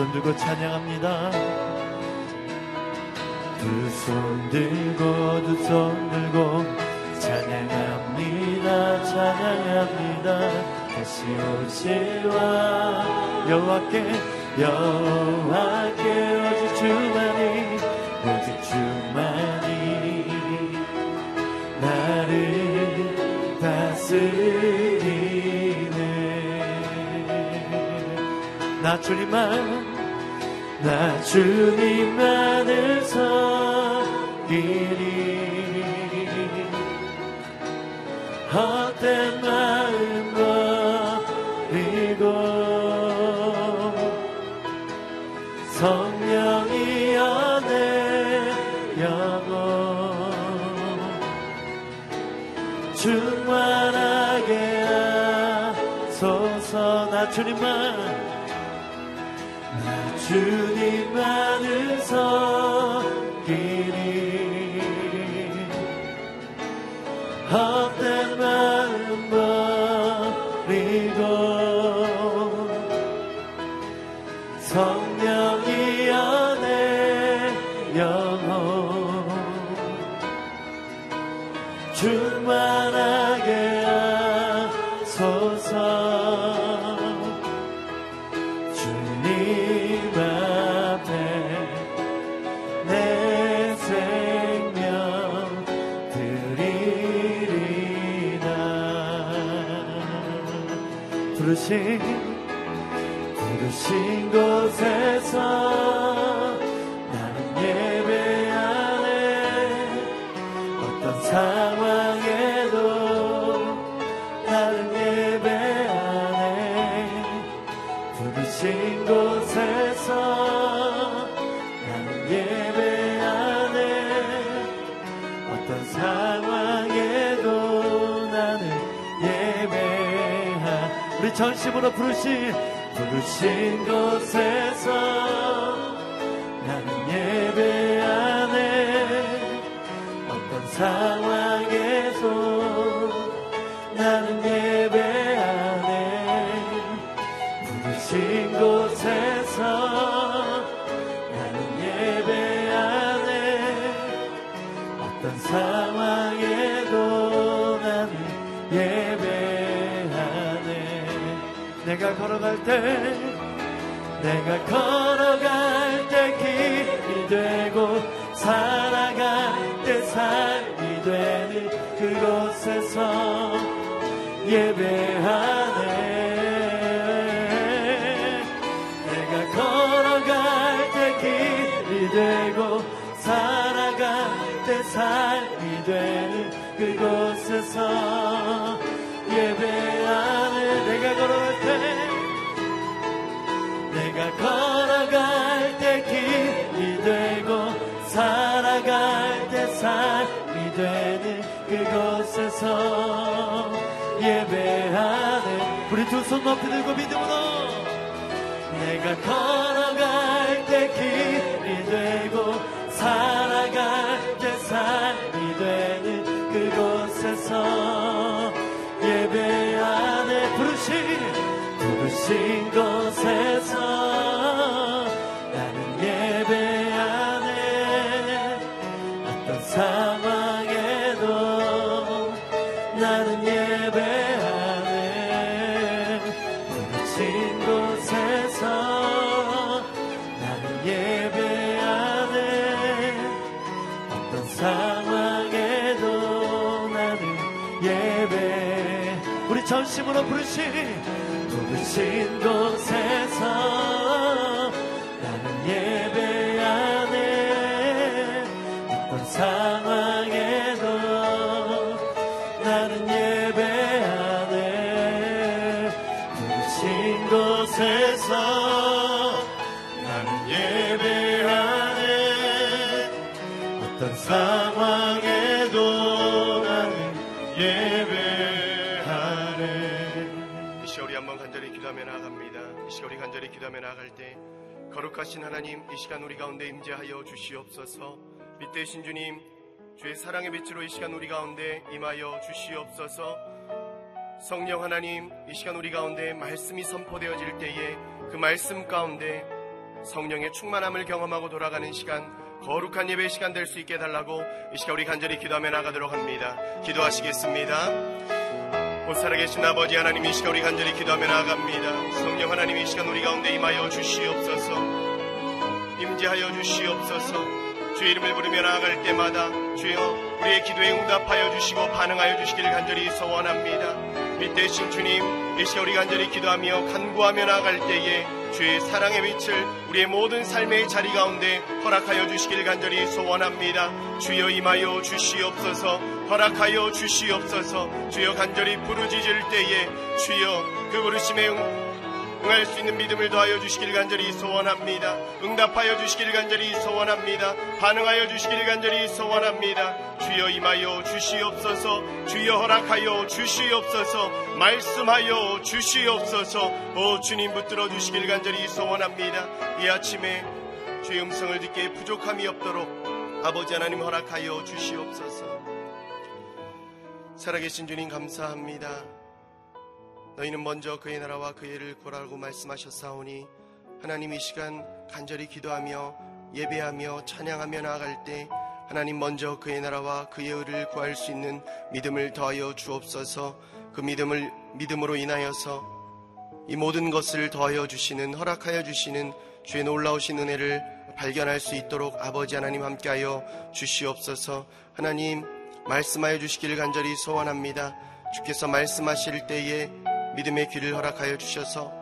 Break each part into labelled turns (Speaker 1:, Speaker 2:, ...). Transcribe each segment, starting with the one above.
Speaker 1: 두손 들고 찬양합니다.
Speaker 2: 두 손 들고
Speaker 1: 두 손 들고 찬양합니다 찬양합니다 다시 왕 여호와께 여호와 나 주님만 나 주님만을 섬기리. 헛된 마음 버리고 성령이 연애 영혼 충만하게 하소서. 나 주님만 주님만을 섬기리 헛된 마음 버리고 성령이 연애 영혼 충만하게 하소서. 주님 앞 드 전심으로 부르신 부르신 곳에서 나는 예배하네 어떤 상황에서 나는 예배 걸어갈 때 내가 걸어갈 때 길이 되고 살아갈 때 삶이 되는 그곳에서 예배하네. 내가 걸어갈 때 길이 되고 살아갈 때 삶이 되는 그곳에서 예배하네. 내가 걸어갈 때 걸어갈 때 길이 되고 살아갈 때 삶이 되는 그곳에서 예배하네. 우리 두 손 높이 들고 믿음으로. 내가 걸어갈 때 길이 되고 살아갈 때 삶이 되는 그곳에서 예배하네. 부르신 부르신 곳에 나는 예배하네. 부르신 곳에서 나는 예배하네. 어떤 상황에도 나는 예배하네.
Speaker 3: 이 시간 우리 한번 간절히 기도하며 나아갑니다. 이 시간 우리 간절히 기도하며 나아갈 때 거룩하신 하나님 이 시간 우리 가운데 임재하여 주시옵소서. 믿되신 주님 주의 사랑의 빛으로 이 시간 우리 가운데 임하여 주시옵소서. 성령 하나님 이 시간 우리 가운데 말씀이 선포되어질 때에 그 말씀 가운데 성령의 충만함을 경험하고 돌아가는 시간 거룩한 예배 시간 될 수 있게 해달라고 이 시간 우리 간절히 기도하며 나가도록 합니다. 기도하시겠습니다. 곧 살아계신 아버지 하나님 이 시간 우리 간절히 기도하며 나아갑니다. 성령 하나님 이 시간 우리 가운데 임하여 주시옵소서. 임재하여 주시옵소서 주의 이름을 부르며 나아갈 때마다 주여 우리의 기도에 응답하여 주시고 반응하여 주시기를 간절히 소원합니다. 믿되신 주님 이 시간 우리 간절히 기도하며 간구하며 나아갈 때에 주의 사랑의 빛을 우리의 모든 삶의 자리 가운데 허락하여 주시길 간절히 소원합니다. 주여 임하여 주시옵소서 허락하여 주시옵소서 주여 간절히 부르짖을 때에 주여 그 부르심에 응, 응할 수 있는 믿음을 더하여 주시길 간절히 소원합니다. 응답하여 주시길 간절히 소원합니다. 반응하여 주시길 간절히 소원합니다. 주여 임하여 주시옵소서 주여 허락하여 주시옵소서 말씀하여 주시옵소서 오 주님 붙들어 주시길 간절히 소원합니다. 이 아침에 주의 음성을 듣기에 부족함이 없도록 아버지 하나님 허락하여 주시옵소서 살아계신 주님 감사합니다. 너희는 먼저 그의 나라와 그의 를 구하라고 말씀하셨사오니 하나님 이 시간 간절히 기도하며 예배하며 찬양하며 나아갈 때 하나님 먼저 그의 나라와 그의 의를 구할 수 있는 믿음을 더하여 주옵소서. 그 믿음을 믿음으로 인하여서 이 모든 것을 더하여 주시는 허락하여 주시는 주의 놀라우신 은혜를 발견할 수 있도록 아버지 하나님 함께하여 주시옵소서. 하나님 말씀하여 주시기를 간절히 소원합니다. 주께서 말씀하실 때에 믿음의 귀를 허락하여 주셔서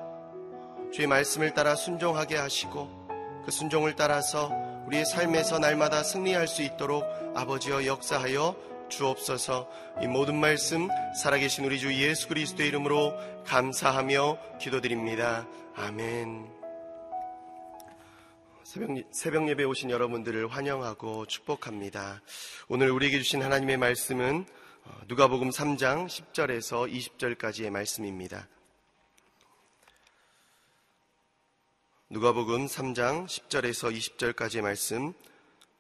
Speaker 3: 주의 말씀을 따라 순종하게 하시고 그 순종을 따라서 우리의 삶에서 날마다 승리할 수 있도록 아버지여 역사하여 주옵소서 이 모든 말씀 살아계신 우리 주 예수 그리스도의 이름으로 감사하며 기도드립니다. 아멘. 새벽, 새벽 예배 오신 여러분들을 환영하고 축복합니다. 오늘 우리에게 주신 하나님의 말씀은 어, 누가복음 3장 10절에서 20절까지의 말씀입니다. 누가복음 3장 10절에서 20절까지의 말씀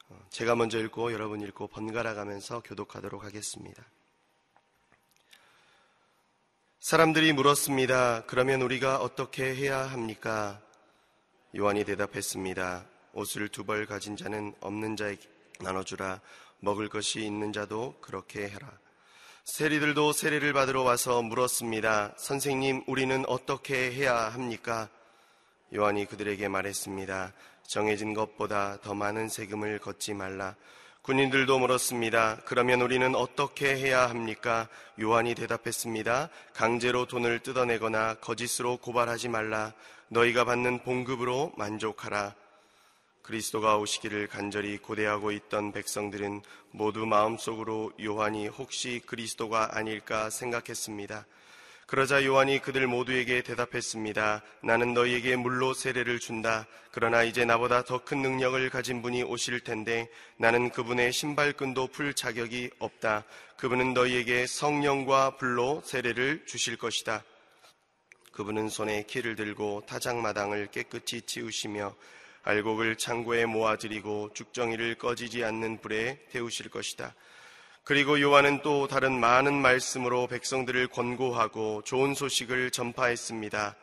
Speaker 3: 어, 제가 먼저 읽고 여러분 읽고 번갈아 가면서 교독하도록 하겠습니다. 사람들이 물었습니다. 그러면 우리가 어떻게 해야 합니까? 요한이 대답했습니다. 옷을 두 벌 가진 자는 없는 자에게 나눠주라. 먹을 것이 있는 자도 그렇게 해라. 세리들도 세례를 받으러 와서 물었습니다. 선생님, 우리는 어떻게 해야 합니까? 요한이 그들에게 말했습니다. 정해진 것보다 더 많은 세금을 걷지 말라. 군인들도 물었습니다. 그러면 우리는 어떻게 해야 합니까? 요한이 대답했습니다. 강제로 돈을 뜯어내거나 거짓으로 고발하지 말라. 너희가 받는 봉급으로 만족하라. 그리스도가 오시기를 간절히 고대하고 있던 백성들은 모두 마음속으로 요한이 혹시 그리스도가 아닐까 생각했습니다. 그러자 요한이 그들 모두에게 대답했습니다. 나는 너희에게 물로 세례를 준다. 그러나 이제 나보다 더 큰 능력을 가진 분이 오실 텐데 나는 그분의 신발끈도 풀 자격이 없다. 그분은 너희에게 성령과 불로 세례를 주실 것이다. 그분은 손에 키를 들고 타작마당을 깨끗이 치우시며 알곡을 창고에 모아들이고 죽정이를 꺼지지 않는 불에 태우실 것이다. 그리고 요한은 또 다른 많은 말씀으로 백성들을 권고하고 좋은 소식을 전파했습니다.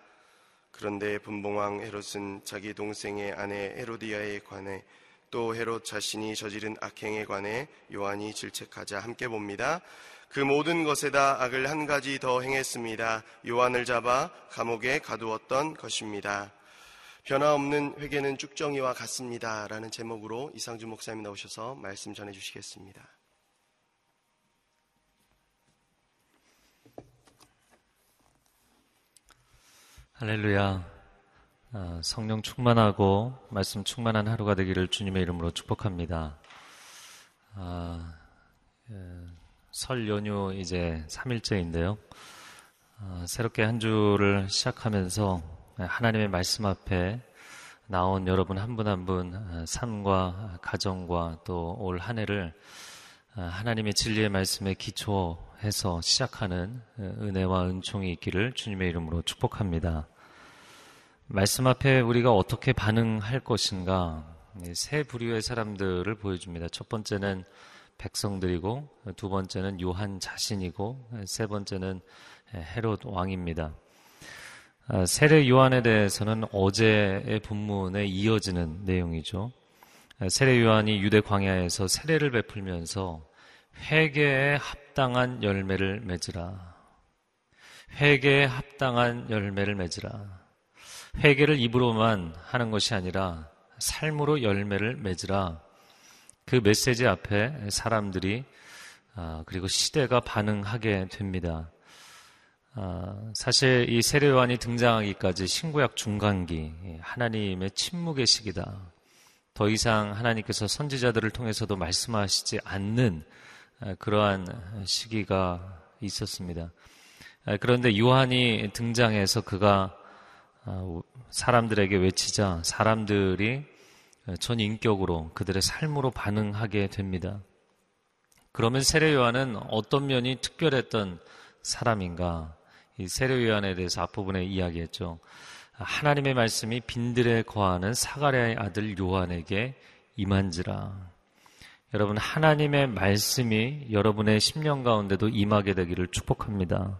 Speaker 3: 그런데 분봉왕 헤롯은 자기 동생의 아내 헤로디아에 관해 또 헤롯 자신이 저지른 악행에 관해 요한이 질책하자 함께 봅니다. 그 모든 것에다 악을 한 가지 더 행했습니다. 요한을 잡아 감옥에 가두었던 것입니다. 변화 없는 회개는 쭉정이와 같습니다. 라는 제목으로 이상준 목사님 나오셔서 말씀 전해 주시겠습니다.
Speaker 4: 할렐루야. 아, 성령 충만하고 말씀 충만한 하루가 되기를 주님의 이름으로 축복합니다. 아, 예, 설 연휴 이제 3일째인데요. 아, 새롭게 한 주를 시작하면서 하나님의 말씀 앞에 나온 여러분 한 분 한분 아, 삶과 가정과 또 올 한 해를 아, 하나님의 진리의 말씀에 기초해서 시작하는 은혜와 은총이 있기를 주님의 이름으로 축복합니다. 말씀 앞에 우리가 어떻게 반응할 것인가 세 부류의 사람들을 보여줍니다. 첫 번째는 백성들이고 두 번째는 요한 자신이고 세 번째는 헤롯 왕입니다. 아, 세례 요한에 대해서는 어제의 본문에 이어지는 내용이죠. 세례 요한이 유대 광야에서 세례를 베풀면서 회개에 합당한 열매를 맺으라. 회개에 합당한 열매를 맺으라. 회개를 입으로만 하는 것이 아니라 삶으로 열매를 맺으라. 그 메시지 앞에 사람들이 아, 그리고 시대가 반응하게 됩니다. 아, 사실 이 세례요한이 등장하기까지 신구약 중간기 하나님의 침묵의 시기다. 더 이상 하나님께서 선지자들을 통해서도 말씀하시지 않는 아, 그러한 시기가 있었습니다. 그런데 요한이 등장해서 그가 아, 사람들에게 외치자 사람들이 전 인격으로 그들의 삶으로 반응하게 됩니다. 그러면 세례 요한은 어떤 면이 특별했던 사람인가? 이 세례 요한에 대해서 앞부분에 이야기했죠. 하나님의 말씀이 빈들에 거하는 사가랴의 아들 요한에게 임한지라. 여러분 하나님의 말씀이 여러분의 심령 가운데도 임하게 되기를 축복합니다.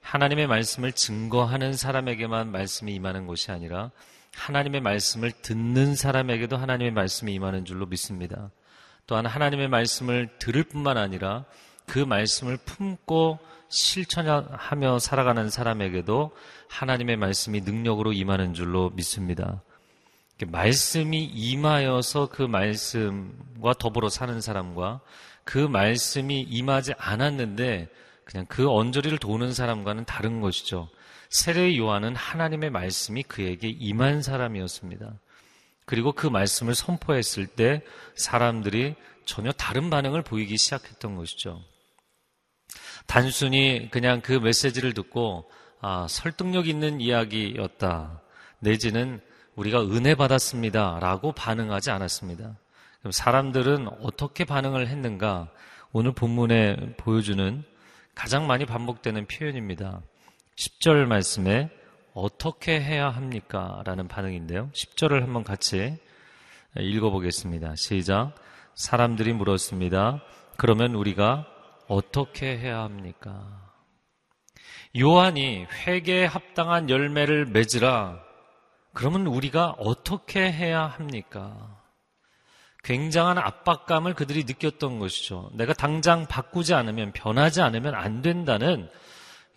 Speaker 4: 하나님의 말씀을 증거하는 사람에게만 말씀이 임하는 것이 아니라 하나님의 말씀을 듣는 사람에게도 하나님의 말씀이 임하는 줄로 믿습니다. 또한 하나님의 말씀을 들을 뿐만 아니라 그 말씀을 품고 실천하며 살아가는 사람에게도 하나님의 말씀이 능력으로 임하는 줄로 믿습니다. 말씀이 임하여서 그 말씀과 더불어 사는 사람과 그 말씀이 임하지 않았는데 그냥 그 언저리를 도는 사람과는 다른 것이죠. 세례 요한은 하나님의 말씀이 그에게 임한 사람이었습니다. 그리고 그 말씀을 선포했을 때 사람들이 전혀 다른 반응을 보이기 시작했던 것이죠. 단순히 그냥 그 메시지를 듣고 아, 설득력 있는 이야기였다. 내지는 우리가 은혜 받았습니다. 라고 반응하지 않았습니다. 그럼 사람들은 어떻게 반응을 했는가? 오늘 본문에 보여주는 가장 많이 반복되는 표현입니다. 10절 말씀에 어떻게 해야 합니까? 라는 반응인데요. 10절을 한번 같이 읽어보겠습니다. 시작. 사람들이 물었습니다. 그러면 우리가 어떻게 해야 합니까? 요한이 회개에 합당한 열매를 맺으라. 그러면 우리가 어떻게 해야 합니까? 굉장한 압박감을 그들이 느꼈던 것이죠. 내가 당장 바꾸지 않으면, 변하지 않으면 안 된다는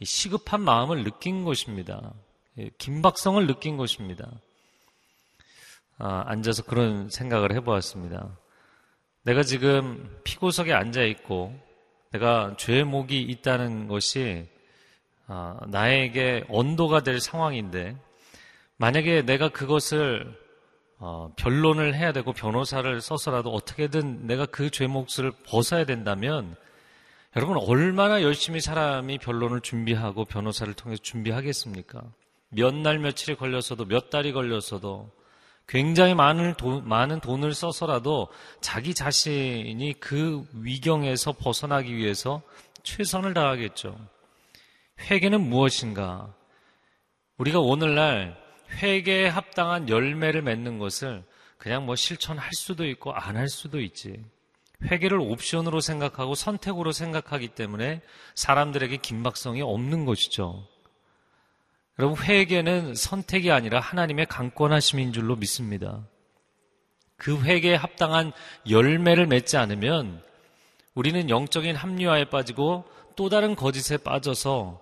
Speaker 4: 시급한 마음을 느낀 것입니다. 긴박성을 느낀 것입니다. 아, 앉아서 그런 생각을 해보았습니다. 내가 지금 피고석에 앉아 있고, 내가 죄목이 있다는 것이 아, 나에게 언도가 될 상황인데, 만약에 내가 그것을 어, 변론을 해야 되고 변호사를 써서라도 어떻게든 내가 그 죄목을 벗어야 된다면 여러분 얼마나 열심히 사람이 변론을 준비하고 변호사를 통해서 준비하겠습니까? 몇 날 며칠이 걸려서도 몇 달이 걸려서도 굉장히 많은, 돈, 많은 돈을 써서라도 자기 자신이 그 위경에서 벗어나기 위해서 최선을 다하겠죠. 회계는 무엇인가? 우리가 오늘날 회개에 합당한 열매를 맺는 것을 그냥 뭐 실천할 수도 있고 안 할 수도 있지. 회개를 옵션으로 생각하고 선택으로 생각하기 때문에 사람들에게 긴박성이 없는 것이죠. 여러분, 회개는 선택이 아니라 하나님의 강권하심인 줄로 믿습니다. 그 회개에 합당한 열매를 맺지 않으면 우리는 영적인 합리화에 빠지고 또 다른 거짓에 빠져서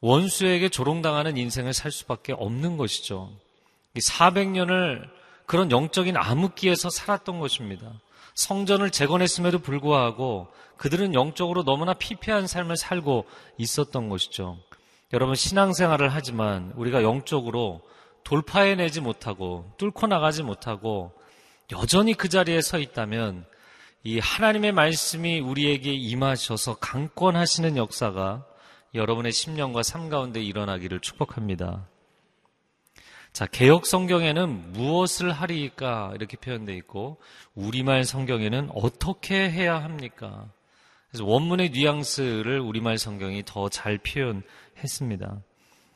Speaker 4: 원수에게 조롱당하는 인생을 살 수밖에 없는 것이죠. 400년을 그런 영적인 암흑기에서 살았던 것입니다. 성전을 재건했음에도 불구하고 그들은 영적으로 너무나 피폐한 삶을 살고 있었던 것이죠. 여러분 신앙생활을 하지만 우리가 영적으로 돌파해내지 못하고 뚫고 나가지 못하고 여전히 그 자리에 서 있다면 이 하나님의 말씀이 우리에게 임하셔서 강권하시는 역사가 여러분의 심령과 삶 가운데 일어나기를 축복합니다. 자, 개혁 성경에는 무엇을 하리까 이렇게 표현되어 있고 우리말 성경에는 어떻게 해야 합니까? 그래서 원문의 뉘앙스를 우리말 성경이 더 잘 표현 했습니다.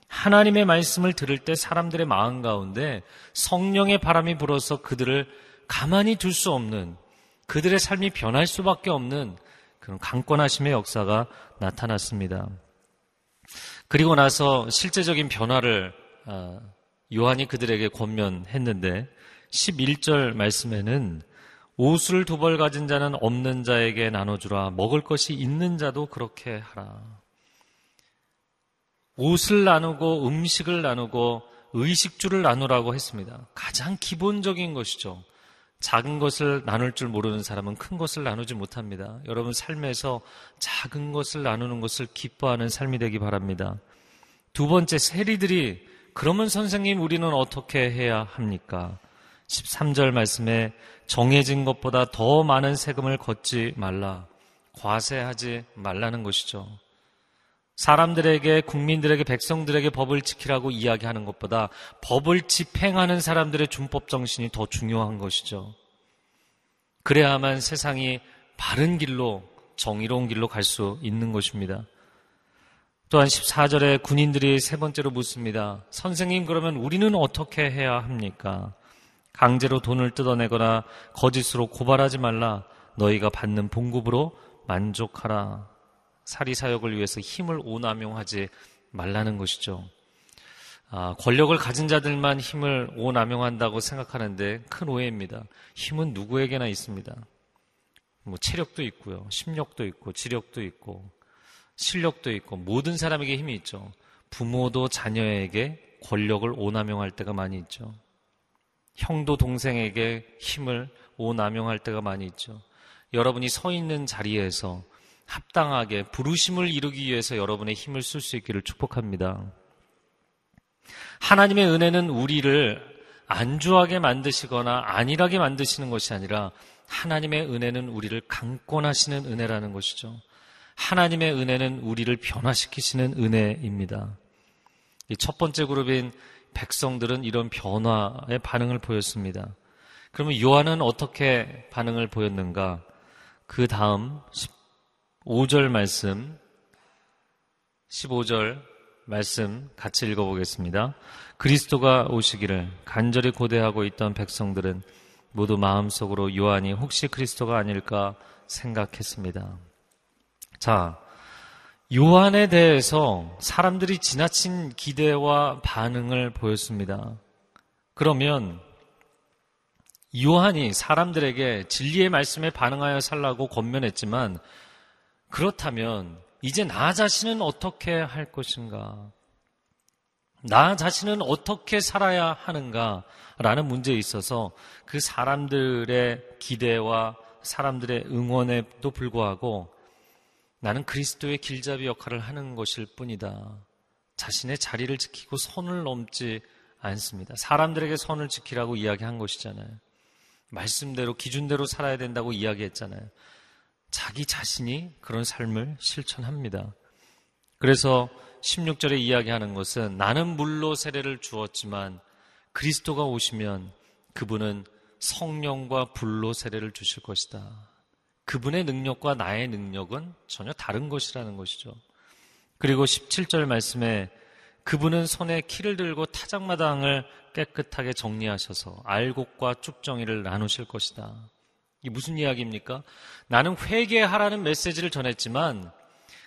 Speaker 4: 하나님의 말씀을 들을 때 사람들의 마음 가운데 성령의 바람이 불어서 그들을 가만히 둘 수 없는 그들의 삶이 변할 수밖에 없는 그런 강권하심의 역사가 나타났습니다. 그리고 나서 실제적인 변화를 아, 요한이 그들에게 권면했는데 11절 말씀에는 옷을 두 벌 가진 자는 없는 자에게 나눠주라 먹을 것이 있는 자도 그렇게 하라. 옷을 나누고 음식을 나누고 의식주를 나누라고 했습니다. 가장 기본적인 것이죠. 작은 것을 나눌 줄 모르는 사람은 큰 것을 나누지 못합니다. 여러분 삶에서 작은 것을 나누는 것을 기뻐하는 삶이 되기 바랍니다. 두 번째, 세리들이 그러면 선생님 우리는 어떻게 해야 합니까? 13절 말씀에 정해진 것보다 더 많은 세금을 걷지 말라. 과세하지 말라는 것이죠. 사람들에게, 국민들에게, 백성들에게 법을 지키라고 이야기하는 것보다 법을 집행하는 사람들의 준법 정신이 더 중요한 것이죠. 그래야만 세상이 바른 길로, 정의로운 길로 갈 수 있는 것입니다. 또한 14절에 군인들이 세 번째로 묻습니다. 선생님, 그러면 우리는 어떻게 해야 합니까? 강제로 돈을 뜯어내거나 거짓으로 고발하지 말라. 너희가 받는 봉급으로 만족하라. 사리 사역을 위해서 힘을 오남용하지 말라는 것이죠. 아, 권력을 가진 자들만 힘을 오남용한다고 생각하는데 큰 오해입니다. 힘은 누구에게나 있습니다. 뭐 체력도 있고요, 심력도 있고, 지력도 있고, 실력도 있고, 모든 사람에게 힘이 있죠. 부모도 자녀에게 권력을 오남용할 때가 많이 있죠. 형도 동생에게 힘을 오남용할 때가 많이 있죠. 여러분이 서 있는 자리에서 합당하게 부르심을 이루기 위해서 여러분의 힘을 쓸 수 있기를 축복합니다. 하나님의 은혜는 우리를 안주하게 만드시거나 안일하게 만드시는 것이 아니라 하나님의 은혜는 우리를 강권하시는 은혜라는 것이죠. 하나님의 은혜는 우리를 변화시키시는 은혜입니다. 첫 번째 그룹인 백성들은 이런 변화의 반응을 보였습니다. 그러면 요한은 어떻게 반응을 보였는가? 그 다음 5절 말씀, 15절 말씀 같이 읽어보겠습니다. 그리스도가 오시기를 간절히 고대하고 있던 백성들은 모두 마음속으로 요한이 혹시 그리스도가 아닐까 생각했습니다. 자, 요한에 대해서 사람들이 지나친 기대와 반응을 보였습니다. 그러면 요한이 사람들에게 진리의 말씀에 반응하여 살라고 권면했지만 그렇다면 이제 나 자신은 어떻게 할 것인가? 나 자신은 어떻게 살아야 하는가? 라는 문제에 있어서 그 사람들의 기대와 사람들의 응원에도 불구하고 나는 그리스도의 길잡이 역할을 하는 것일 뿐이다. 자신의 자리를 지키고 선을 넘지 않습니다. 사람들에게 선을 지키라고 이야기한 것이잖아요. 말씀대로, 기준대로 살아야 된다고 이야기했잖아요. 자기 자신이 그런 삶을 실천합니다. 그래서 16절에 이야기하는 것은 나는 물로 세례를 주었지만 그리스도가 오시면 그분은 성령과 불로 세례를 주실 것이다. 그분의 능력과 나의 능력은 전혀 다른 것이라는 것이죠. 그리고 17절 말씀에 그분은 손에 키를 들고 타작마당을 깨끗하게 정리하셔서 알곡과 쭉정이를 나누실 것이다. 이 무슨 이야기입니까? 나는 회개하라는 메시지를 전했지만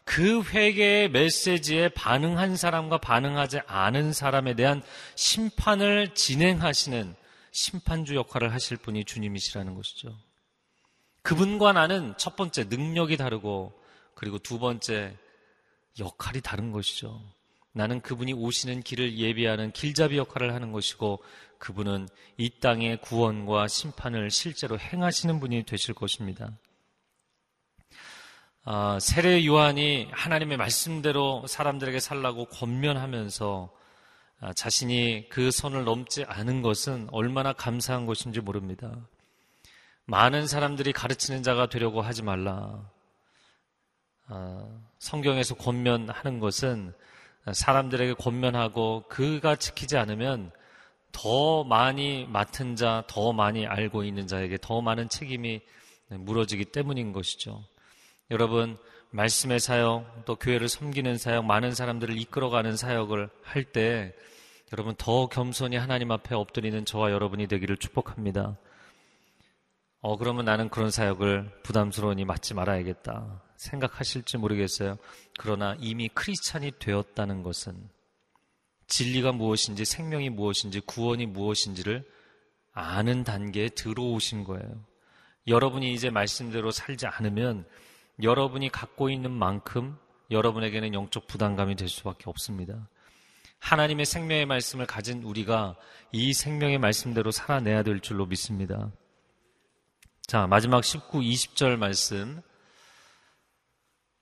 Speaker 4: 그 회개의 메시지에 반응한 사람과 반응하지 않은 사람에 대한 심판을 진행하시는 심판주 역할을 하실 분이 주님이시라는 것이죠. 그분과 나는 첫 번째 능력이 다르고 그리고 두 번째 역할이 다른 것이죠. 나는 그분이 오시는 길을 예비하는 길잡이 역할을 하는 것이고 그분은 이 땅의 구원과 심판을 실제로 행하시는 분이 되실 것입니다. 아, 세례 요한이 하나님의 말씀대로 사람들에게 살라고 권면하면서 아, 자신이 그 선을 넘지 않은 것은 얼마나 감사한 것인지 모릅니다. 많은 사람들이 가르치는 자가 되려고 하지 말라. 아, 성경에서 권면하는 것은 사람들에게 권면하고 그가 지키지 않으면 더 많이 맡은 자, 더 많이 알고 있는 자에게 더 많은 책임이 물어지기 때문인 것이죠. 여러분, 말씀의 사역, 또 교회를 섬기는 사역, 많은 사람들을 이끌어가는 사역을 할 때 여러분 더 겸손히 하나님 앞에 엎드리는 저와 여러분이 되기를 축복합니다. 어, 그러면 나는 그런 사역을 부담스러우니 맡지 말아야겠다. 생각하실지 모르겠어요. 그러나 이미 크리스찬이 되었다는 것은 진리가 무엇인지 생명이 무엇인지 구원이 무엇인지를 아는 단계에 들어오신 거예요. 여러분이 이제 말씀대로 살지 않으면 여러분이 갖고 있는 만큼 여러분에게는 영적 부담감이 될 수밖에 없습니다. 하나님의 생명의 말씀을 가진 우리가 이 생명의 말씀대로 살아내야 될 줄로 믿습니다. 자, 마지막 19, 20절 말씀.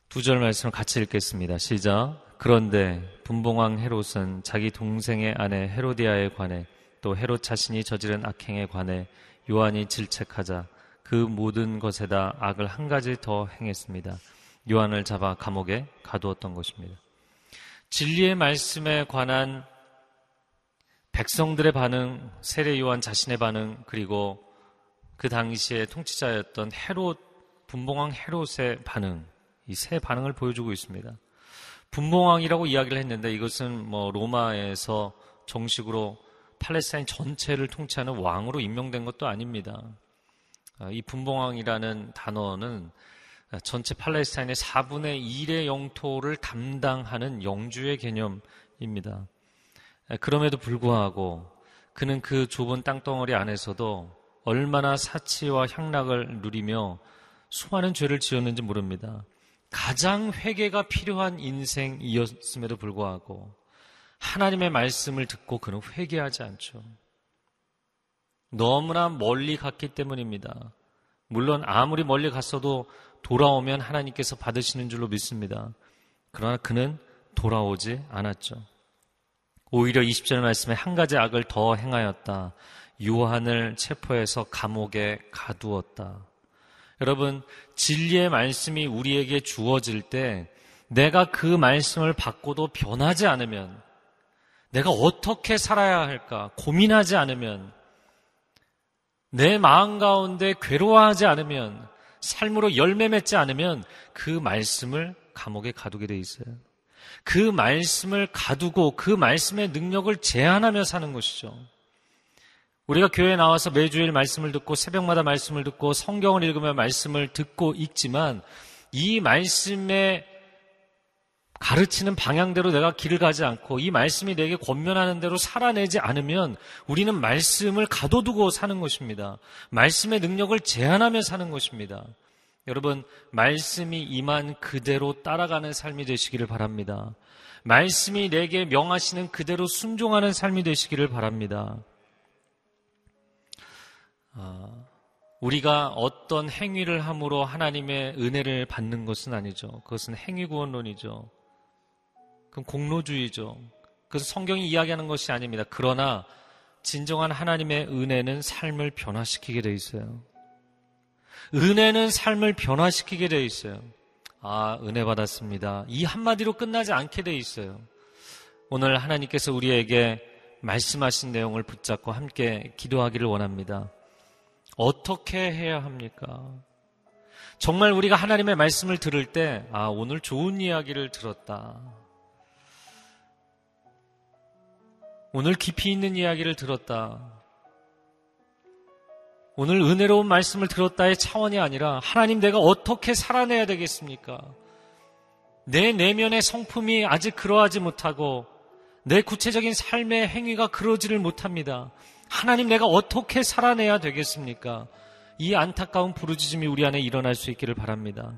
Speaker 4: 두 절 말씀을 같이 읽겠습니다. 시작. 그런데 분봉왕 헤롯은 자기 동생의 아내 헤로디아에 관해 또 헤롯 자신이 저지른 악행에 관해 요한이 질책하자 그 모든 것에다 악을 한 가지 더 행했습니다. 요한을 잡아 감옥에 가두었던 것입니다. 진리의 말씀에 관한 백성들의 반응, 세례 요한 자신의 반응, 그리고 그 당시에 통치자였던 헤롯, 분봉왕 헤롯의 반응, 이 세 반응을 보여주고 있습니다. 분봉왕이라고 이야기를 했는데 이것은 뭐 로마에서 정식으로 팔레스타인 전체를 통치하는 왕으로 임명된 것도 아닙니다. 아, 이 분봉왕이라는 단어는 전체 팔레스타인의 4분의 1의 영토를 담당하는 영주의 개념입니다. 아, 그럼에도 불구하고 그는 그 좁은 땅덩어리 안에서도 얼마나 사치와 향락을 누리며 수많은 죄를 지었는지 모릅니다. 가장 회개가 필요한 인생이었음에도 불구하고 하나님의 말씀을 듣고 그는 회개하지 않죠. 너무나 멀리 갔기 때문입니다. 물론 아무리 멀리 갔어도 돌아오면 하나님께서 받으시는 줄로 믿습니다. 그러나 그는 돌아오지 않았죠. 오히려 20절 말씀에 한 가지 악을 더 행하였다. 요한을 체포해서 감옥에 가두었다. 여러분, 진리의 말씀이 우리에게 주어질 때 내가 그 말씀을 받고도 변하지 않으면 내가 어떻게 살아야 할까 고민하지 않으면 내 마음 가운데 괴로워하지 않으면 삶으로 열매 맺지 않으면 그 말씀을 감옥에 가두게 돼 있어요. 그 말씀을 가두고 그 말씀의 능력을 제한하며 사는 것이죠. 우리가 교회에 나와서 매주일 말씀을 듣고 새벽마다 말씀을 듣고 성경을 읽으며 말씀을 듣고 읽지만 이 말씀에 가르치는 방향대로 내가 길을 가지 않고 이 말씀이 내게 권면하는 대로 살아내지 않으면 우리는 말씀을 가둬두고 사는 것입니다. 말씀의 능력을 제한하며 사는 것입니다. 여러분, 말씀이 임한 그대로 따라가는 삶이 되시기를 바랍니다. 말씀이 내게 명하시는 그대로 순종하는 삶이 되시기를 바랍니다. 아, 우리가 어떤 행위를 함으로 하나님의 은혜를 받는 것은 아니죠. 그것은 행위구원론이죠. 그건 공로주의죠. 그것은 성경이 이야기하는 것이 아닙니다. 그러나 진정한 하나님의 은혜는 삶을 변화시키게 돼 있어요. 은혜는 삶을 변화시키게 돼 있어요. 아, 은혜 받았습니다. 이 한마디로 끝나지 않게 돼 있어요. 오늘 하나님께서 우리에게 말씀하신 내용을 붙잡고 함께 기도하기를 원합니다. 어떻게 해야 합니까? 정말 우리가 하나님의 말씀을 들을 때, 아, 오늘 좋은 이야기를 들었다. 오늘 깊이 있는 이야기를 들었다. 오늘 은혜로운 말씀을 들었다의 차원이 아니라 하나님 내가 어떻게 살아내야 되겠습니까? 내 내면의 성품이 아직 그러하지 못하고 내 구체적인 삶의 행위가 그러지를 못합니다. 하나님 내가 어떻게 살아내야 되겠습니까? 이 안타까운 부르짖음이 우리 안에 일어날 수 있기를 바랍니다.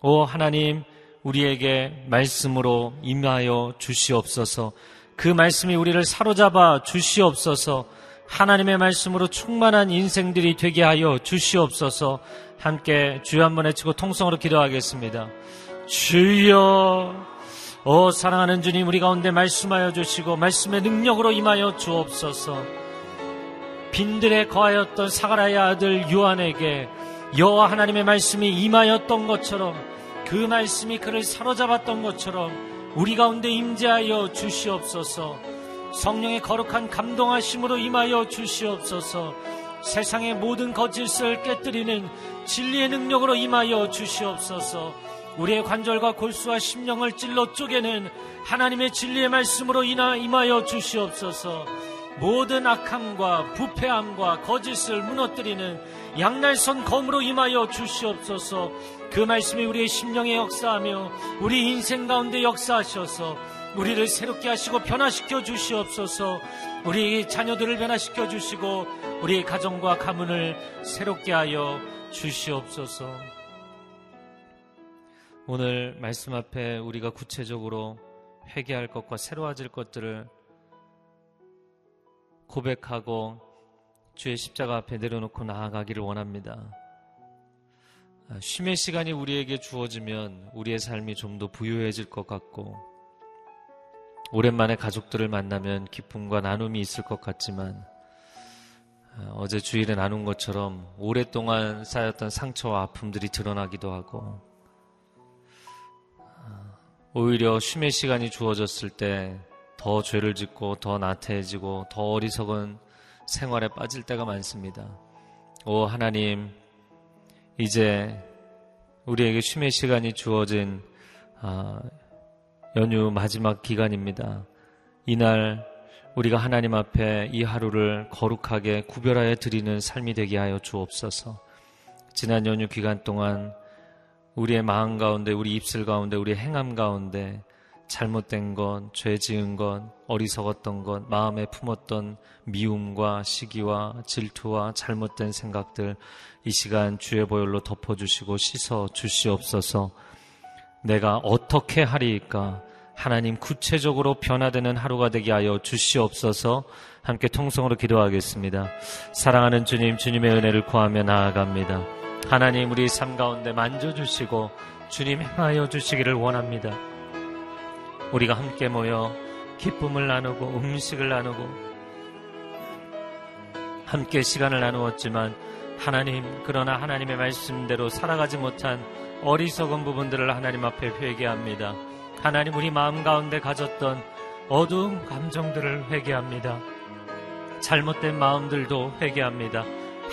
Speaker 4: 오 하나님 우리에게 말씀으로 임하여 주시옵소서. 그 말씀이 우리를 사로잡아 주시옵소서. 하나님의 말씀으로 충만한 인생들이 되게 하여 주시옵소서 함께 주여 한번 외치고 통성으로 기도하겠습니다. 주여 오 사랑하는 주님 우리 가운데 말씀하여 주시고 말씀의 능력으로 임하여 주옵소서 빈들에 거하였던 사가라의 아들 요한에게 여호와 하나님의 말씀이 임하였던 것처럼 그 말씀이 그를 사로잡았던 것처럼 우리 가운데 임재하여 주시옵소서. 성령의 거룩한 감동하심으로 임하여 주시옵소서. 세상의 모든 거짓을 깨뜨리는 진리의 능력으로 임하여 주시옵소서. 우리의 관절과 골수와 심령을 찔러 쪼개는 하나님의 진리의 말씀으로 인하 임하여 주시옵소서 모든 악함과 부패함과 거짓을 무너뜨리는 양날선 검으로 임하여 주시옵소서. 그 말씀이 우리의 심령에 역사하며 우리 인생 가운데 역사하셔서 우리를 새롭게 하시고 변화시켜 주시옵소서. 우리 자녀들을 변화시켜 주시고 우리 가정과 가문을 새롭게 하여 주시옵소서. 오늘 말씀 앞에 우리가 구체적으로 회개할 것과 새로워질 것들을 고백하고 주의 십자가 앞에 내려놓고 나아가기를 원합니다. 아, 쉼의 시간이 우리에게 주어지면 우리의 삶이 좀 더 부유해질 것 같고 오랜만에 가족들을 만나면 기쁨과 나눔이 있을 것 같지만 아, 어제 주일에 나눈 것처럼 오랫동안 쌓였던 상처와 아픔들이 드러나기도 하고 아, 오히려 쉼의 시간이 주어졌을 때 더 죄를 짓고 더 나태해지고 더 어리석은 생활에 빠질 때가 많습니다. 오 하나님 이제 우리에게 쉼의 시간이 주어진 아, 연휴 마지막 기간입니다. 이날 우리가 하나님 앞에 이 하루를 거룩하게 구별하여 드리는 삶이 되게 하여 주옵소서. 지난 연휴 기간 동안 우리의 마음 가운데, 우리 입술 가운데, 우리 행함 가운데 잘못된 것, 죄 지은 것, 어리석었던 것, 마음에 품었던 미움과 시기와 질투와 잘못된 생각들 이 시간 주의 보혈로 덮어주시고 씻어 주시옵소서. 내가 어떻게 하리까? 하나님 구체적으로 변화되는 하루가 되게 하여 주시옵소서 함께 통성으로 기도하겠습니다. 사랑하는 주님, 주님의 은혜를 구하며 나아갑니다. 하나님 우리 삶 가운데 만져주시고 주님 행하여 주시기를 원합니다. 우리가 함께 모여 기쁨을 나누고 음식을 나누고 함께 시간을 나누었지만 하나님 그러나 하나님의 말씀대로 살아가지 못한 어리석은 부분들을 하나님 앞에 회개합니다. 하나님 우리 마음 가운데 가졌던 어두운 감정들을 회개합니다. 잘못된 마음들도 회개합니다.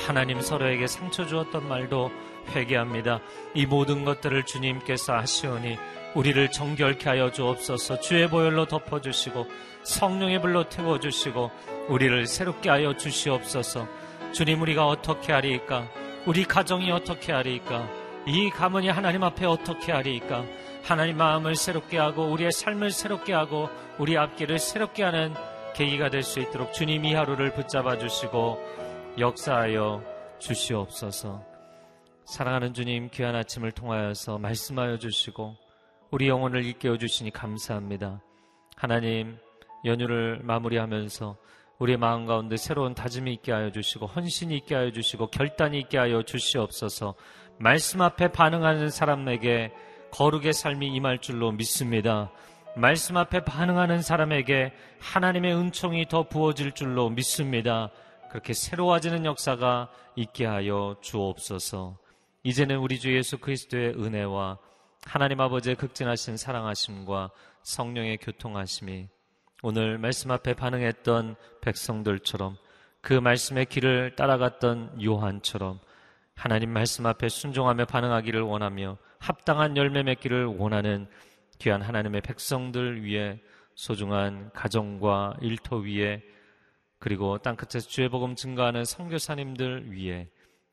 Speaker 4: 하나님 서로에게 상처 주었던 말도 회개합니다. 이 모든 것들을 주님께서 하시오니 우리를 정결케 하여 주옵소서. 주의 보혈로 덮어주시고 성령의 불로 태워주시고 우리를 새롭게 하여 주시옵소서. 주님 우리가 어떻게 하리까? 우리 가정이 어떻게 하리까? 이 가문이 하나님 앞에 어떻게 하리까? 하나님 마음을 새롭게 하고 우리의 삶을 새롭게 하고 우리 앞길을 새롭게 하는 계기가 될 수 있도록 주님 이 하루를 붙잡아 주시고 역사하여 주시옵소서. 사랑하는 주님 귀한 아침을 통하여서 말씀하여 주시고 우리 영혼을 일깨워 주시니 감사합니다. 하나님 연휴를 마무리하면서 우리의 마음 가운데 새로운 다짐이 있게 하여 주시고 헌신이 있게 하여 주시고 결단이 있게 하여 주시옵소서. 말씀 앞에 반응하는 사람에게 거룩의 삶이 임할 줄로 믿습니다. 말씀 앞에 반응하는 사람에게 하나님의 은총이 더 부어질 줄로 믿습니다. 그렇게 새로워지는 역사가 있게 하여 주옵소서. 이제는 우리 주 예수 그리스도의 은혜와 하나님 아버지의 극진하신 사랑하심과 성령의 교통하심이 오늘 말씀 앞에 반응했던 백성들처럼 그 말씀의 길을 따라갔던 요한처럼 하나님 말씀 앞에 순종하며 반응하기를 원하며 합당한 열매 맺기를 원하는 귀한 하나님의 백성들 위해 소중한 가정과 일터 위에 그리고 땅끝에서 주의 복음 증가하는 선교사님들 위해